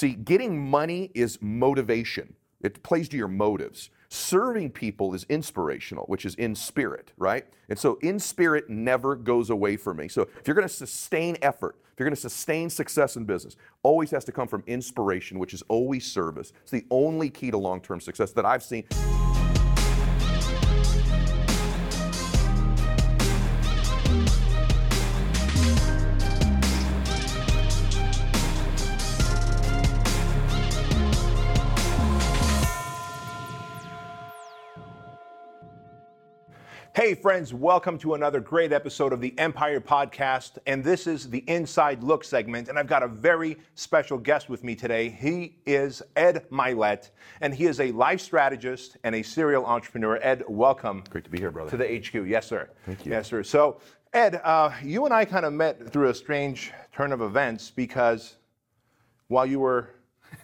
See, getting money is motivation. It plays to your motives. Serving people is inspirational, which is in spirit, right? And so in spirit never goes away from me. So if you're going to sustain effort, if you're going to sustain success in business, always has to come from inspiration, which is always service. It's the only key to long-term success that I've seen. Hey, friends, welcome to another great episode of the Empire Podcast. And this is the Inside Look segment. And I've got a very special guest with me today. He is Ed Mylett, and he is a life strategist and a serial entrepreneur. Ed, welcome. Great to be here, brother. To the HQ. Yes, sir. Thank you. Yes, sir. So, Ed, uh, you and I kind of met through a strange turn of events because while you were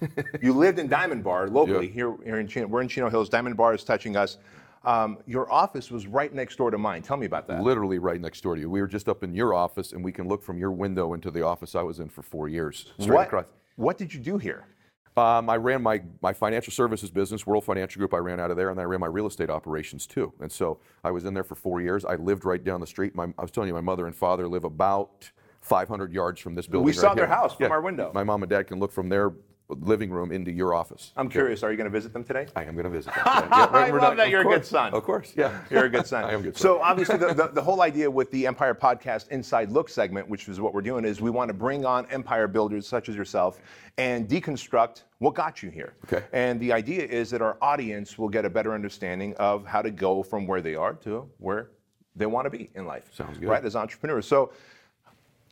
you lived in Diamond Bar locally Yeah. here, here in Chino. We're in Chino Hills. Diamond Bar is touching us. Um, your office was right next door to mine. Tell me about that. Literally right next door to you. We were just up in your office, and we can look from your window into the office I was in for four years. Straight what, across. what did you do here? Um, I ran my, my financial services business, World Financial Group. I ran out of there, and I ran my real estate operations too. And so I was in there for four years. I lived right down the street. My, I was telling you, my mother and father live about 500 yards from this building. We right saw their here. house from our window. My mom and dad can look from their living room into your office. I'm curious. Are you going to visit them today? I am going to visit them. today. Yeah, I love not- that you're a good son. Of course, yeah. You're a good son. I am a good son. So obviously, the, the, the whole idea with the Empire Podcast Inside Look segment, which is what we're doing, is we want to bring on empire builders such as yourself and deconstruct what got you here. Okay. And the idea is that our audience will get a better understanding of how to go from where they are to where they want to be in life. Sounds good. Right, as entrepreneurs. So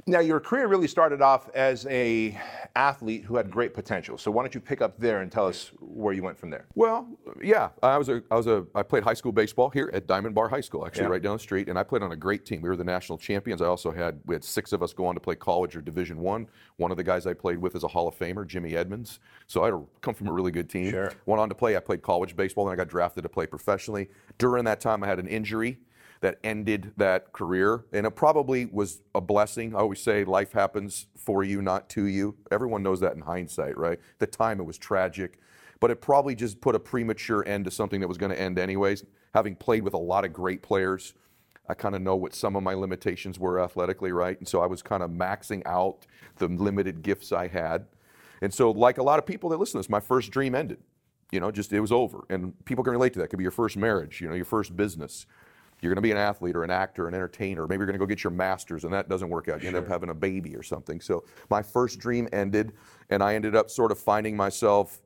now your career really started off as a athlete who had great potential. So why don't you pick up there and tell us where you went from there? Well, yeah, I was a, I was a, I played high school baseball here at Diamond Bar High School, actually Yeah. right down the street, and I played on a great team. We were the national champions. I also had we had six of us go on to play college or Division One. One of the guys I played with is a Hall of Famer, Jimmy Edmonds. So I come from a really good team. Sure. Went on to play. I played college baseball, and I got drafted to play professionally. During that time, I had an injury that ended that career, and it probably was a blessing. I always say life happens for you, not to you. Everyone knows that in hindsight, right? At the time, it was tragic, but it probably just put a premature end to something that was going to end anyways. Having played with a lot of great players, I kind of know what some of my limitations were athletically, right? And so I was kind of maxing out the limited gifts I had. And so, like a lot of people that listen to this, my first dream ended. You know, just it was over. And people can relate to that. It could be your first marriage, you know, your first business. You're going to be an athlete or an actor, an entertainer. Maybe you're going to go get your master's, and that doesn't work out. You end up having a baby or something. So my first dream ended, and I ended up sort of finding myself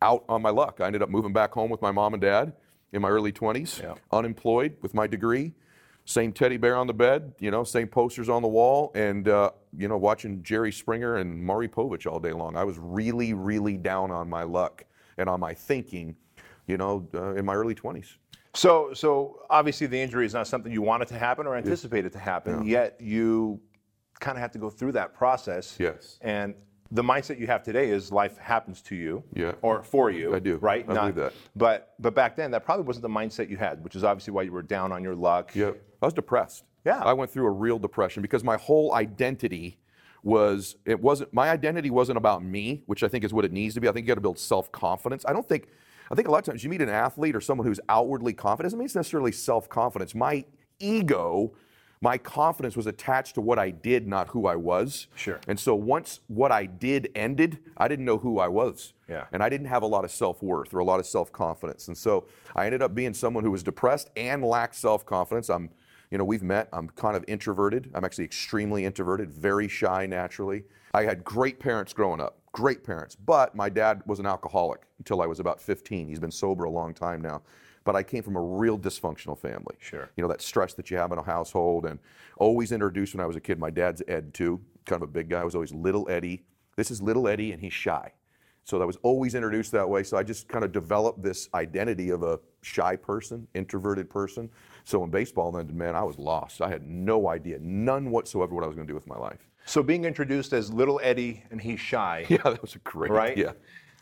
out on my luck. I ended up moving back home with my mom and dad in my early 20s, Yeah. unemployed with my degree. Same teddy bear on the bed, you know, same posters on the wall, and uh, you know, watching Jerry Springer and Maury Povich all day long. I was really, really down on my luck and on my thinking, you know, uh, in my early 20s. So, so obviously the injury is not something you wanted to happen or anticipated to happen. Yet you kind of have to go through that process. Yes. And the mindset you have today is life happens to you. Yeah. Or for you. I do. Right. I believe that. But but back then that probably wasn't the mindset you had, which is obviously why you were down on your luck. Yep. I was depressed. Yeah. I went through a real depression because my whole identity was it wasn't my identity wasn't about me, which I think is what it needs to be. I think you got to build self-confidence. I don't think I think a lot of times you meet an athlete or someone who's outwardly confident doesn't mean it's necessarily self-confidence. My ego, my confidence was attached to what I did, not who I was. Sure. And so once what I did ended, I didn't know who I was. Yeah. And I didn't have a lot of self worth or a lot of self confidence. And so I ended up being someone who was depressed and lacked self confidence. I'm, you know, we've met. I'm kind of introverted. I'm actually extremely introverted, very shy naturally. I had great parents growing up, great parents. But my dad was an alcoholic until I was about 15. He's been sober a long time now. But I came from a real dysfunctional family. Sure. You know, that stress that you have in a household and always introduced when I was a kid. My dad's Ed too, kind of a big guy. I was always little Eddie. This is little Eddie and he's shy. So that was always introduced that way. So I just kind of developed this identity of a shy person, introverted person. So in baseball, then, man, I was lost. I had no idea, none whatsoever, what I was going to do with my life. So being introduced as little Eddie and he's shy. Yeah, that was a great. Right? Yeah.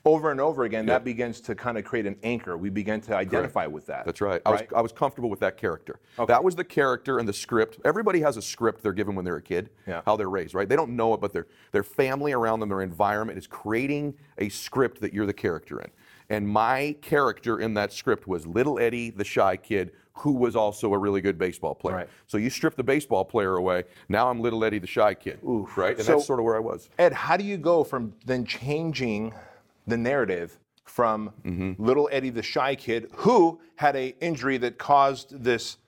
over and over again, that begins to kind of create an anchor. We begin to identify with that. That's right. I was, I was comfortable with that character. Okay. That was the character and the script. Everybody has a script they're given when they're a kid, Yeah. how they're raised, right? They don't know it, but their, their family around them, their environment is creating a script that you're the character in. And my character in that script was little Eddie, the shy kid, who was also a really good baseball player. Right. So you strip the baseball player away, now I'm little Eddie, the shy kid, Oof. right? And So- that's sort of where I was. Ed, how do you go from then changing the narrative from Mm-hmm. little Eddie the shy kid who had a injury that caused this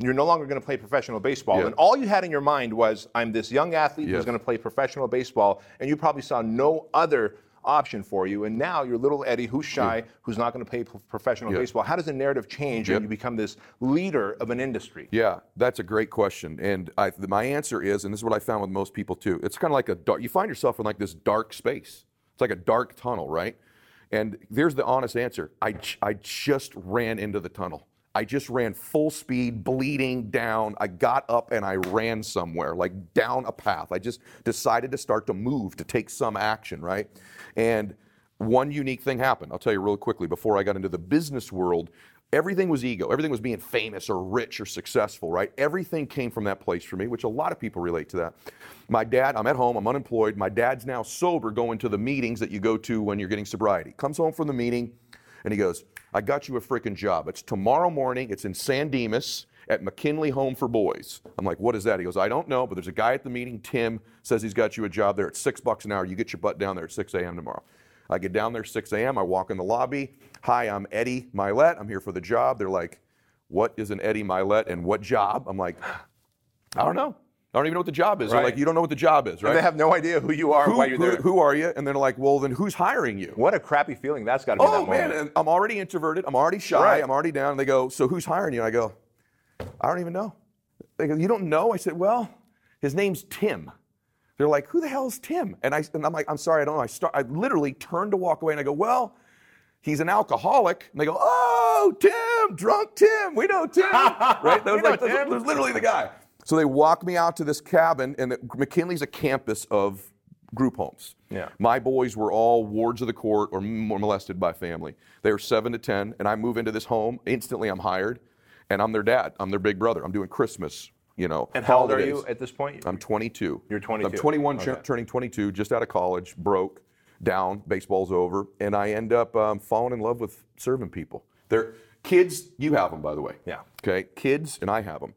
you're no longer going to play professional baseball Yeah. and all you had in your mind was I'm this young athlete who's going to play professional baseball and you probably saw no other option for you and now you're little Eddie who's shy who's not going to play professional Yeah. baseball how does the narrative change Yep. and you become this leader of an industry Yeah, that's a great question, and I, my answer is, and this is what I found with most people too. It's kind of like a dark. You find yourself in like this dark space. It's like a dark tunnel, right? And there's the honest answer. I, I just ran into the tunnel. I just ran full speed, bleeding down. I got up and I ran somewhere, like down a path. I just decided to start to move, to take some action, right? And one unique thing happened. I'll tell you real quickly before I got into the business world. Everything was ego. Everything was being famous or rich or successful, right? Everything came from that place for me, which a lot of people relate to that. My dad, I'm at home, I'm unemployed. My dad's now sober going to the meetings that you go to when you're getting sobriety. Comes home from the meeting and he goes, I got you a freaking job. It's tomorrow morning, it's in San Dimas at McKinley Home for Boys. I'm like, what is that? He goes, I don't know, but there's a guy at the meeting, Tim, says he's got you a job there at six bucks an hour. You get your butt down there at 6 a.m. tomorrow. I get down there 6 a.m. I walk in the lobby. Hi, I'm Eddie Mylett. I'm here for the job. They're like, what is an Eddie Mylett and what job? I'm like, I don't know. I don't even know what the job is. They're like, you don't know what the job is, right? And they have no idea who you are who, why you're who- there who are you? And they're like, well, then who's hiring you? what a crappy feeling that's got to be Oh that man, and I'm already introverted. I'm already shy. Right. I'm already down. And they go, so who's hiring you? And I go, I don't even know. They go, you don't know? I said, well, his name's Tim. They're like, who the hell is Tim? And I and I'm like, I'm sorry, I don't know. I start. I literally turned to walk away, and I go, well, he's an alcoholic. And they go, oh, Tim, drunk Tim. We know Tim, right? That was like that was literally the guy. So they walk me out to this cabin, and McKinley's a campus of group homes. Yeah. My boys were all wards of the court or molested by family. They were seven to 10, and I move into this home. Instantly, I'm hired, and I'm their dad. I'm their big brother. I'm doing Christmas, you know. and how old are you at this point I'm 22. You're 22. I'm 21, Okay. turning 22, just out of college, broke, down, baseball's over, and I end up um, falling in love with serving people. They're kids. You have them, by the way. Yeah. Okay, kids, and I have them.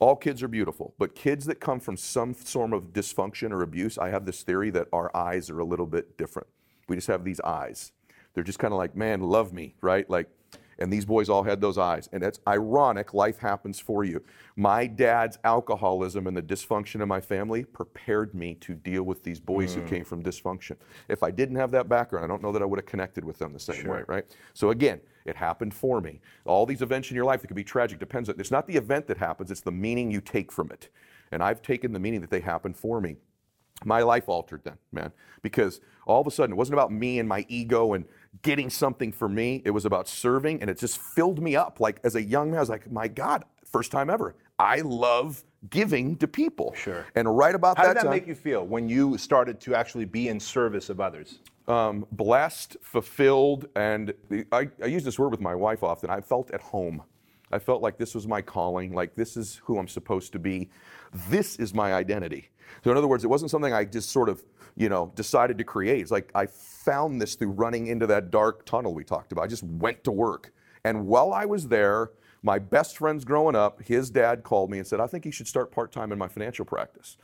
All kids are beautiful, but kids that come from some form of dysfunction or abuse, I have this theory that our eyes are a little bit different. We just have these eyes. They're just kind of like, man, love me, right? Like, and these boys all had those eyes. And it's ironic, life happens for you. My dad's alcoholism and the dysfunction in my family prepared me to deal with these boys who hmm. came from dysfunction. If I didn't have that background, I don't know that I would have connected with them the same way, right? So again, it happened for me. All these events in your life that could be tragic depends on it's not the event that happens, it's the meaning you take from it. And I've taken the meaning that they happened for me my life altered then, man, because all of a sudden it wasn't about me and my ego and getting something for me. It was about serving, and it just filled me up. Like as a young man, I was like, my God, first time ever. I love giving to people. Sure. And right about how that How did that time, make you feel when you started to actually be in service of others um, blessed, fulfilled, and the- I, I use this word with my wife often. I felt at home. I felt like this was my calling, like this is who I'm supposed to be. This is my identity. So, in other words, it wasn't something I just sort of, you know, decided to create. It's like I found this through running into that dark tunnel we talked about. I just went to work. And while I was there, my best friends growing up, his dad called me and said, I think you should start part time in my financial practice.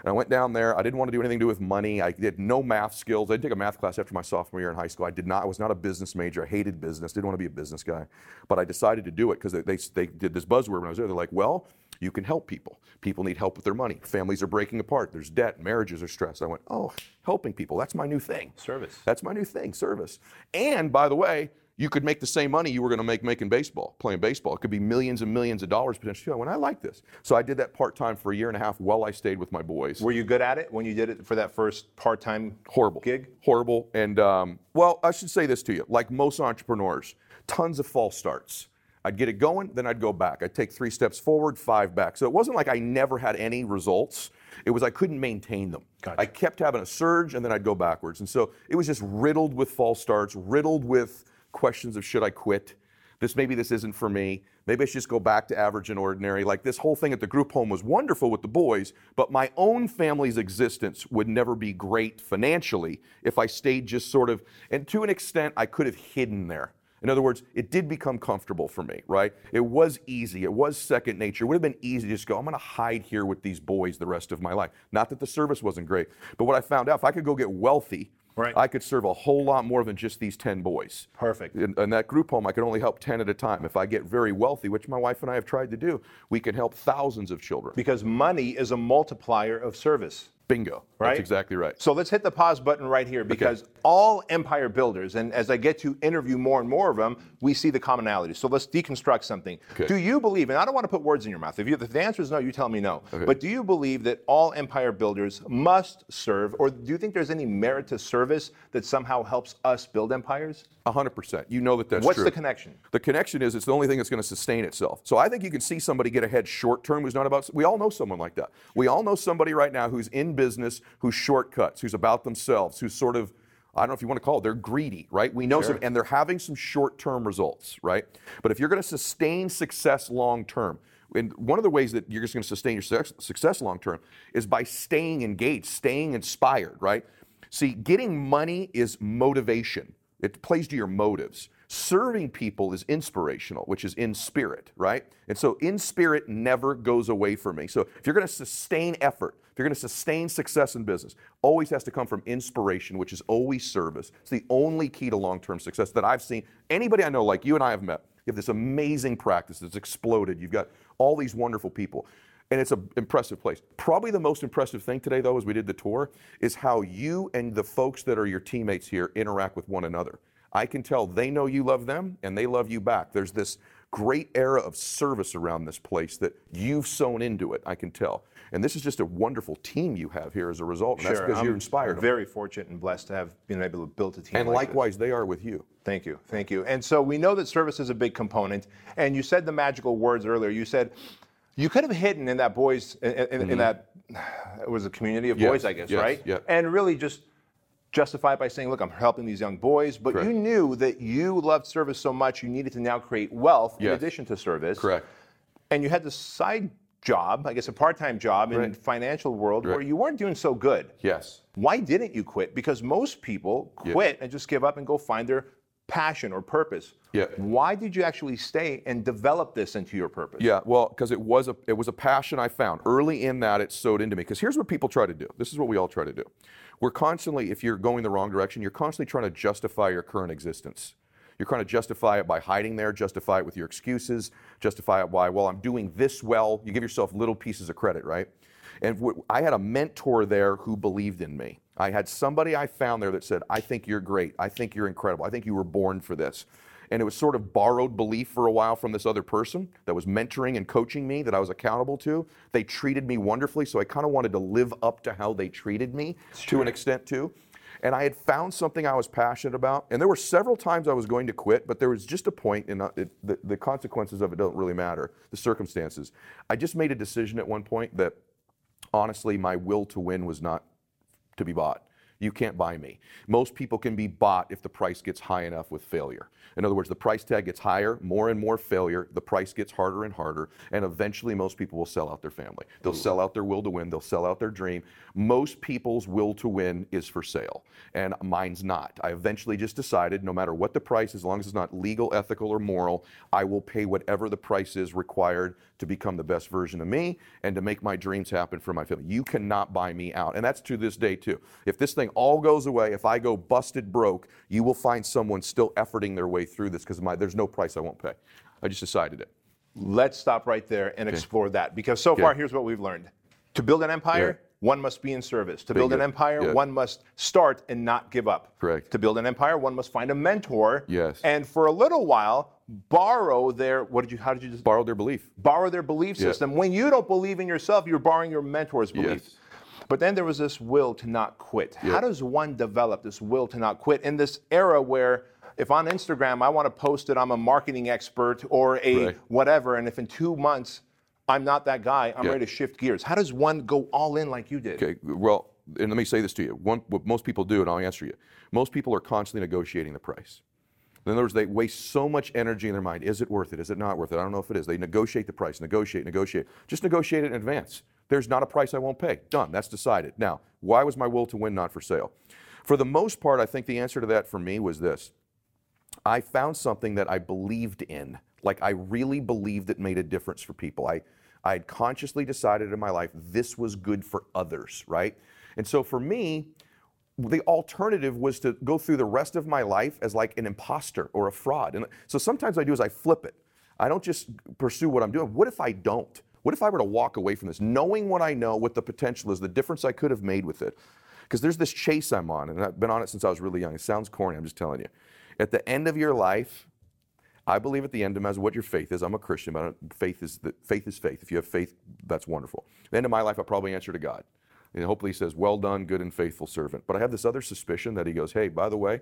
And I went down there. I didn't want to do anything to do with money. I did no math skills. I didn't take a math class after my sophomore year in high school. I did not. I was not a business major. I hated business. Didn't want to be a business guy. But I decided to do it because they, they, they did this buzzword when I was there. They're like, well, you can help people. People need help with their money. Families are breaking apart. There's debt. Marriages are stressed. I went, oh, helping people. That's my new thing. Service. That's my new thing, service. And by the way, you could make the same money you were going to make making baseball, playing baseball. It could be millions and millions of dollars potentially. I went, I like this. So I did that part time for a year and a half while I stayed with my boys. were you good at it when you did it for that first part-time horrible gig horrible and um, well i should say this to you like most entrepreneurs tons of false starts i'd get it going then i'd go back i'd take three steps forward five back so it wasn't like i never had any results It was I couldn't maintain them. Gotcha. I kept having a surge and then I'd go backwards. And so it was just riddled with false starts, riddled with questions of should I quit? This maybe this isn't for me. Maybe I should just go back to average and ordinary. Like this whole thing at the group home was wonderful with the boys, but my own family's existence would never be great financially if I stayed just sort of, and to an extent, I could have hidden there. In other words, it did become comfortable for me, right? It was easy. It was second nature. It would have been easy to just go, I'm going to hide here with these boys the rest of my life. Not that the service wasn't great, but what I found out, if I could go get wealthy, Right. I could serve a whole lot more than just these 10 boys. Perfect. In, in that group home, I could only help 10 at a time. If I get very wealthy, which my wife and I have tried to do, we can help thousands of children. Because money is a multiplier of service. Bingo. Right? That's exactly right. So let's hit the pause button right here because all empire builders, and as I get to interview more and more of them, we see the commonalities. So let's deconstruct something. Okay. Do you believe, and I don't want to put words in your mouth, if, you, if the answer is no, you tell me no, but do you believe that all empire builders must serve, or do you think there's any merit to service that somehow helps us build empires? 100%. You know that that's What's true. the connection? The connection is it's the only thing that's going to sustain itself. So I think you can see somebody get ahead short term who's not about. We all know someone like that. We all know somebody right now who's in business, who's shortcuts, who's about themselves, who's sort of. I don't know if you want to call it, they're greedy, right? We know some, and they're having some short term results, right? But if you're going to sustain success long term, and one of the ways that you're just going to sustain your success, success long term is by staying engaged, staying inspired, right? See, getting money is motivation. It plays to your motives. Serving people is inspirational, which is in spirit, right? And so in spirit never goes away from me. So if you're going to sustain effort, if you're going to sustain success in business, always has to come from inspiration, which is always service. It's the only key to long-term success that I've seen. Anybody I know, like you and I have met, you have this amazing practice that's exploded. You've got all these wonderful people. And it's an impressive place. Probably the most impressive thing today, though, as we did the tour, is how you and the folks that are your teammates here interact with one another. I can tell they know you love them and they love you back. There's this great era of service around this place that you've sown into it, I can tell. And this is just a wonderful team you have here as a result. And that's because I'm you're inspired. them. Very fortunate and blessed to have been able to build a team. And like this. likewise, they are with you. Thank you, thank you. And so we know that service is a big component. And you said the magical words earlier. You said you could have hidden in that boys in, in, in that it was a community of Mm-hmm. Yes, boys, I guess, yes, right? yep. And really just justify it by saying, "Look, I'm helping these young boys." But Correct. you knew that you loved service so much, you needed to now create wealth in addition to service. Correct. And you had this side job, I guess, a part-time job in the financial world where you weren't doing so good. Yes. Why didn't you quit? Because most people Yeah. quit and just give up and go find their passion or purpose. Yeah. Why did you actually stay and develop this into your purpose? Yeah, well, because it was a it was a passion I found early in that it sewed into me. Because here's what people try to do. This is what we all try to do. We're constantly, if you're going the wrong direction, you're constantly trying to justify your current existence. You're trying to justify it by hiding there, justify it with your excuses, justify it by, well, I'm doing this well. You give yourself little pieces of credit, right? And I had a mentor there who believed in me. I had somebody I found there that said, I think you're great. I think you're incredible. I think you were born for this. And it was sort of borrowed belief for a while from this other person that was mentoring and coaching me that I was accountable to. They treated me wonderfully, so I kind of wanted to live up to how they treated me to an extent too. And I had found something I was passionate about. And there were several times I was going to quit, but there was just a point, and the, the consequences of it don't really matter, the circumstances. I just made a decision at one point that honestly, my will to win was not to be bought. You can't buy me. Most people can be bought if the price gets high enough with failure. In other words, the price tag gets higher, more and more failure, the price gets harder and harder, and eventually most people will sell out their family. They'll sell out their will to win, they'll sell out their dream. Most people's will to win is for sale, and mine's not. I eventually just decided no matter what the price, as long as it's not legal, ethical, or moral, I will pay whatever the price is required to become the best version of me and to make my dreams happen for my family. You cannot buy me out. And that's to this day, too. If this thing all goes away, if I go busted broke, you will find someone still efforting their way through this because there's no price I won't pay. I just decided it. Let's stop right there and explore that because so far, here's what we've learned. To build an empire, one must be in service. To build an empire, Yeah. one must start and not give up. Correct. To build an empire, one must find a mentor. Yes. And for a little while, borrow their what did you how did you just Borrow their belief. borrow their belief Yeah. system. When you don't believe in yourself, you're borrowing your mentor's belief. Yes. But then there was this will to not quit. Yeah. How does one develop this will to not quit in this era where if on Instagram I want to post that I'm a marketing expert or a Right. whatever, and if in two months I'm not that guy. I'm Yeah. ready to shift gears. How does one go all in like you did? Okay, well, and let me say this to you. One, what most people do, and I'll answer you. Most people are constantly negotiating the price. In other words, they waste so much energy in their mind. Is it worth it? Is it not worth it? I don't know if it is. They negotiate the price, negotiate, negotiate. Just negotiate it in advance. There's not a price I won't pay. Done. That's decided. Now, why was my will to win not for sale? For the most part, I think the answer to that for me was this. I found something that I believed in. Like I really believed it made a difference for people. I, I had consciously decided in my life this was good for others, right? And so for me, the alternative was to go through the rest of my life as like an imposter or a fraud. And so sometimes I do is I flip it. I don't just pursue what I'm doing. What if I don't? What if I were to walk away from this, knowing what I know, what the potential is, the difference I could have made with it? Because there's this chase I'm on, and I've been on it since I was really young. It sounds corny, I'm just telling you. At the end of your life, I believe at the end, no matter what your faith is, I'm a Christian, but faith is the, faith is faith. If you have faith, that's wonderful. At the end of my life, I'll probably answer to God. And hopefully, He says, "Well done, good and faithful servant." But I have this other suspicion that He goes, "Hey, by the way,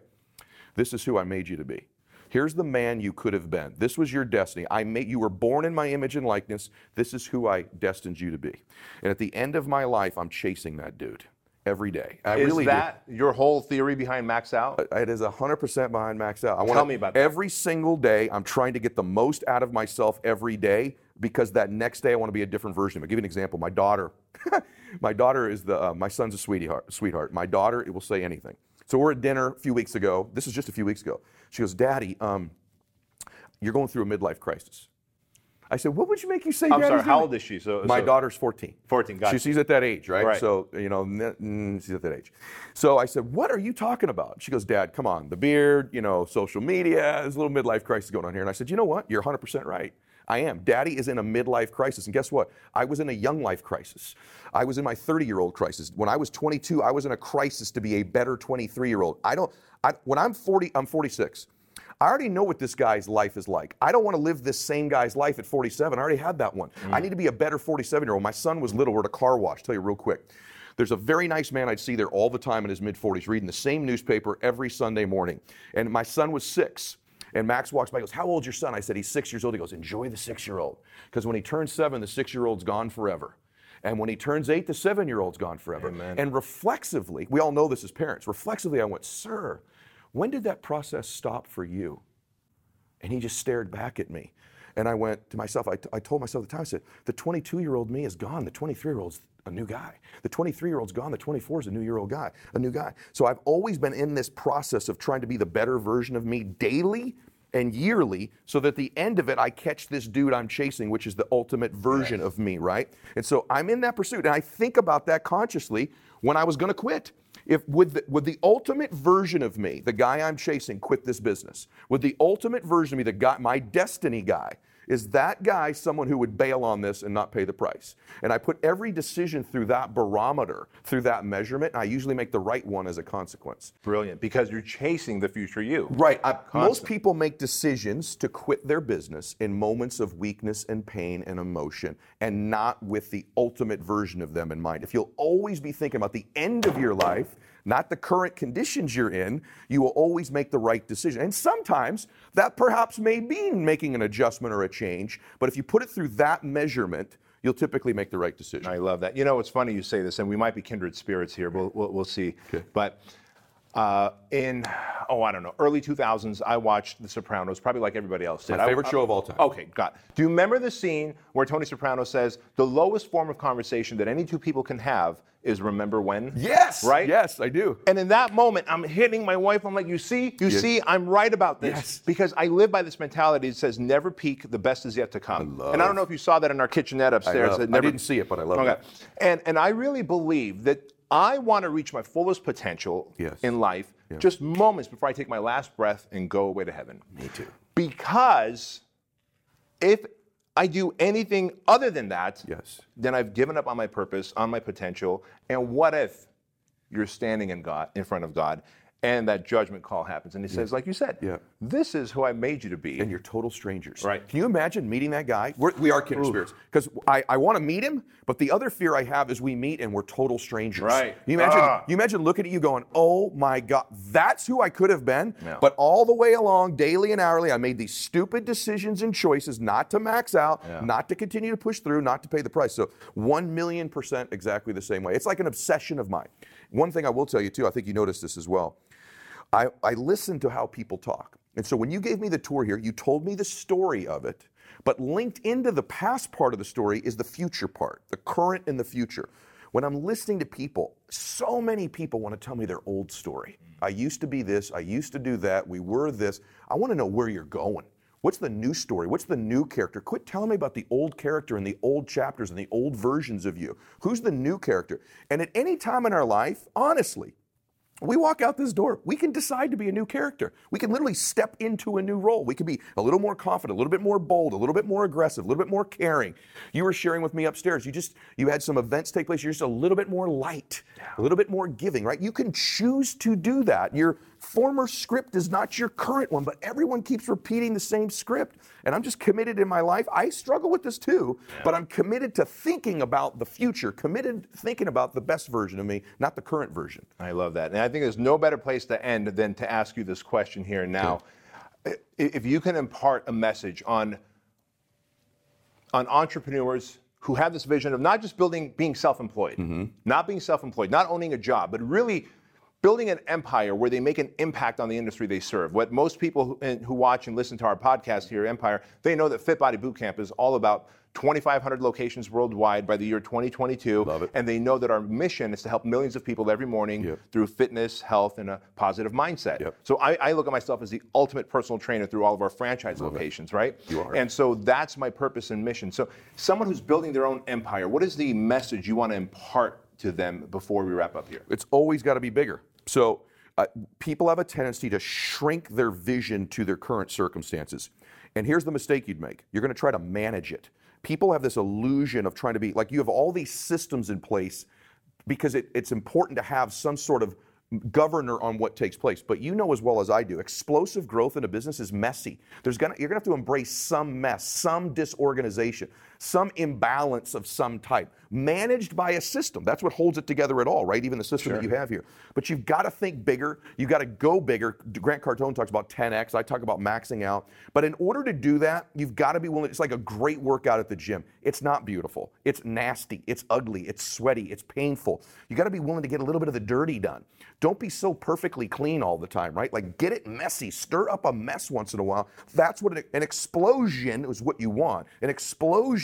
this is who I made you to be. Here's the man you could have been. This was your destiny. I made you were born in my image and likeness. This is who I destined you to be." And at the end of my life, I'm chasing that dude every day. I Is really do. that your whole theory behind Max Out? It is 100% behind max out. I Tell wanna- me about that. Every single day, I'm trying to get the most out of myself every day because that next day I want to be a different version. I'll give you an example. My daughter, my daughter is the, uh, my son's a sweetheart, sweetheart. My daughter, it will say anything. So we're at dinner a few weeks ago. This is just a few weeks ago. She goes, Daddy, um, you're going through a midlife crisis. I said, What would you make you say? I'm sorry, how old is she? So, My so- daughter's 14. 14, got She- She's at that age, right? Right. So, you know, mm, she's at that age. So I said, What are you talking about? She goes, Dad, come on. The beard, you know, social media, there's a little midlife crisis going on here. And I said, You know what? You're 100% right. I am. Daddy is in a midlife crisis. And guess what? I was in a young life crisis. I was in my 30 year old crisis. When I was 22, I was in a crisis to be a better 23 year old. I don't, I, when I'm 40, I'm 46. I already know what this guy's life is like. I don't want to live this same guy's life at 47. I already had that one. I mm. need to be a better 47 year old. My son was little. We're at a car wash. Tell you real quick. There's a very nice man I'd see there all the time in his mid 40s, reading the same newspaper every Sunday morning. And my son was six. And Max walks by, and goes, How old's your son? I said, He's six years old. He goes, Enjoy the six year old. Because when he turns seven, the six year old's gone forever. And when he turns eight, the seven year old's gone forever. And reflexively, we all know this as parents, reflexively, I went, Sir, when did that process stop for you? And he just stared back at me. And I went to myself, I, I told myself at the time, I said, the 22 year old me is gone. The 23 year old's a new guy. The 23 year old's gone. The 24 is a new year old guy, a new guy. So I've always been in this process of trying to be the better version of me daily and yearly so that at the end of it, I catch this dude I'm chasing, which is the ultimate version of me, right? And so I'm in that pursuit. And I think about that consciously when I was going to quit. If would the, would the ultimate version of me, the guy I'm chasing, quit this business? Would the ultimate version of me, the guy, my destiny guy, is that guy someone who would bail on this and not pay the price? And I put every decision through that barometer, through that measurement, and I usually make the right one as a consequence. Brilliant, because you're chasing the future you. Right. I, most people make decisions to quit their business in moments of weakness and pain and emotion, and not with the ultimate version of them in mind. If you'll always be thinking about the end of your life, not the current conditions you're in, you will always make the right decision. And sometimes that perhaps may mean making an adjustment or a change, but if you put it through that measurement, you'll typically make the right decision. I love that. You know, it's funny you say this, and we might be kindred spirits here. We'll, we'll, we'll see. But uh, in, oh, I don't know, early 2000s, I watched The Sopranos, probably like everybody else did. My favorite I- show of all time. Okay, got it. Do you remember the scene where Tony Soprano says, the lowest form of conversation that any two people can have is remember when? Yes. Right? Yes, I do. And in that moment, I'm hitting my wife. I'm like, you see, you Yes. see, I'm right about this. Yes. Because I live by this mentality that says never peak, the best is yet to come. love- and I don't know if you saw that in our kitchenette upstairs. love- that I didn't see it, but I love it. okay. it. And, and I really believe that I want to reach my fullest potential Yes. in life just moments before I take my last breath and go away to heaven. Me too. Because if I do anything other than that, Yes. then I've given up on my purpose, on my potential. And what if you're standing in God, in front of God, and that judgment call happens. And he says, like you said, Yeah. this is who I made you to be. and you're total strangers. Right. Can you imagine meeting that guy? We're, we are kindred spirits because I, I want to meet him, but the other fear I have is we meet and we're total strangers. Right. You imagine? Ah. You imagine looking at you going, "Oh my God, that's who I could have been." But all the way along, daily and hourly, I made these stupid decisions and choices not to max out, Yeah. not to continue to push through, not to pay the price. So one million percent exactly the same way. It's like an obsession of mine. One thing I will tell you too, I think you noticed this as well. I, I listen to how people talk. And so when you gave me the tour here, you told me the story of it, but linked into the past part of the story is the future part, the current and the future. When I'm listening to people, so many people want to tell me their old story. I used to be this, I used to do that, we were this. I want to know where you're going. What's the new story? What's the new character? Quit telling me about the old character and the old chapters and the old versions of you. Who's the new character? And at any time in our life, honestly, we walk out this door, we can decide to be a new character. We can literally step into a new role. We can be a little more confident, a little bit more bold, a little bit more aggressive, a little bit more caring. You were sharing with me upstairs. You just you had some events take place. You're just a little bit more light, a little bit more giving, right? You can choose to do that. Your former script is not your current one, but everyone keeps repeating the same script. And I'm just committed in my life. I struggle with this too, but I'm committed to thinking about the future, committed thinking about the best version of me, not the current version. I love that. And I think there's no better place to end than to ask you this question here and now. If you can impart a message on, on entrepreneurs who have this vision of not just building, being self employed, mm-hmm. not being self employed, not owning a job, but really building an empire where they make an impact on the industry they serve. What most people who, and- who watch and listen to our podcast here, Empire, they know that Fit Body Bootcamp is all about 2,500 locations worldwide by the year 2022. Love it. And they know that our mission is to help millions of people every morning Yep. through fitness, health, and a positive mindset. Yep. So I, I look at myself as the ultimate personal trainer through all of our franchise locations, right? You are. And so that's my purpose and mission. So someone who's building their own empire, what is the message you want to impart to them before we wrap up here? It's always got to be bigger. So uh, people have a tendency to shrink their vision to their current circumstances. And here's the mistake you'd make you're going to try to manage it. People have this illusion of trying to be like you have all these systems in place because it, it's important to have some sort of governor on what takes place. But you know as well as I do, explosive growth in a business is messy. There's gonna you're gonna have to embrace some mess, some disorganization, some imbalance of some type, managed by a system. That's what holds it together at all, right? Even the system that you have here. But you've got to think bigger. You've got to go bigger. Grant Cardone talks about 10x. I talk about maxing out. But in order to do that, you've got to be willing. It's like a great workout at the gym. It's not beautiful. It's nasty. It's ugly. It's sweaty. It's painful. You got to be willing to get a little bit of the dirty done. Don't be so perfectly clean all the time, right? Like get it messy. Stir up a mess once in a while. That's what an, an explosion is what you want. An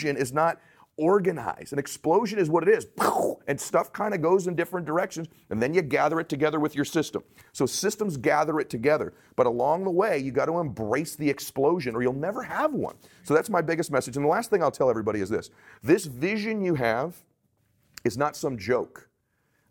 explosion is not organized. An explosion is what it is. And stuff kind of goes in different directions, and then you gather it together with your system. So systems gather it together. But along the way, you got to embrace the explosion or you'll never have one. So that's my biggest message. And the last thing I'll tell everybody is this this vision you have is not some joke.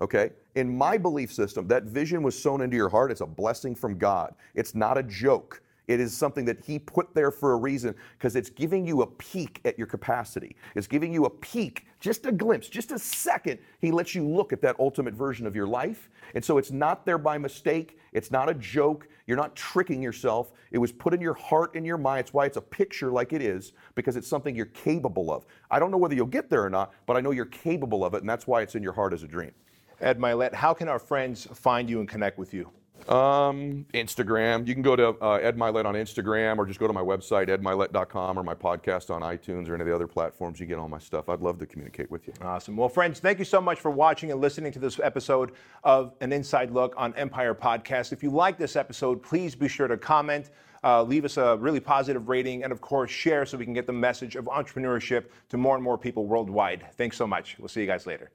Okay? In my belief system, that vision was sown into your heart. It's a blessing from God. It's not a joke. It is something that He put there for a reason because it's giving you a peek at your capacity. It's giving you a peek, just a glimpse, just a second. He lets you look at that ultimate version of your life. And so it's not there by mistake. It's not a joke. You're not tricking yourself. It was put in your heart and your mind. It's why it's a picture like it is because it's something you're capable of. I don't know whether you'll get there or not, but I know you're capable of it, and that's why it's in your heart as a dream. Ed Mylett, how can our friends find you and connect with you? Um, Instagram. You can go to uh, Ed Mylett on Instagram or just go to my website, edmylett.com, or my podcast on iTunes or any of the other platforms. You get all my stuff. I'd love to communicate with you. Awesome. Well, friends, thank you so much for watching and listening to this episode of An Inside Look on Empire Podcast. If you like this episode, please be sure to comment, uh, leave us a really positive rating, and of course, share so we can get the message of entrepreneurship to more and more people worldwide. Thanks so much. We'll see you guys later.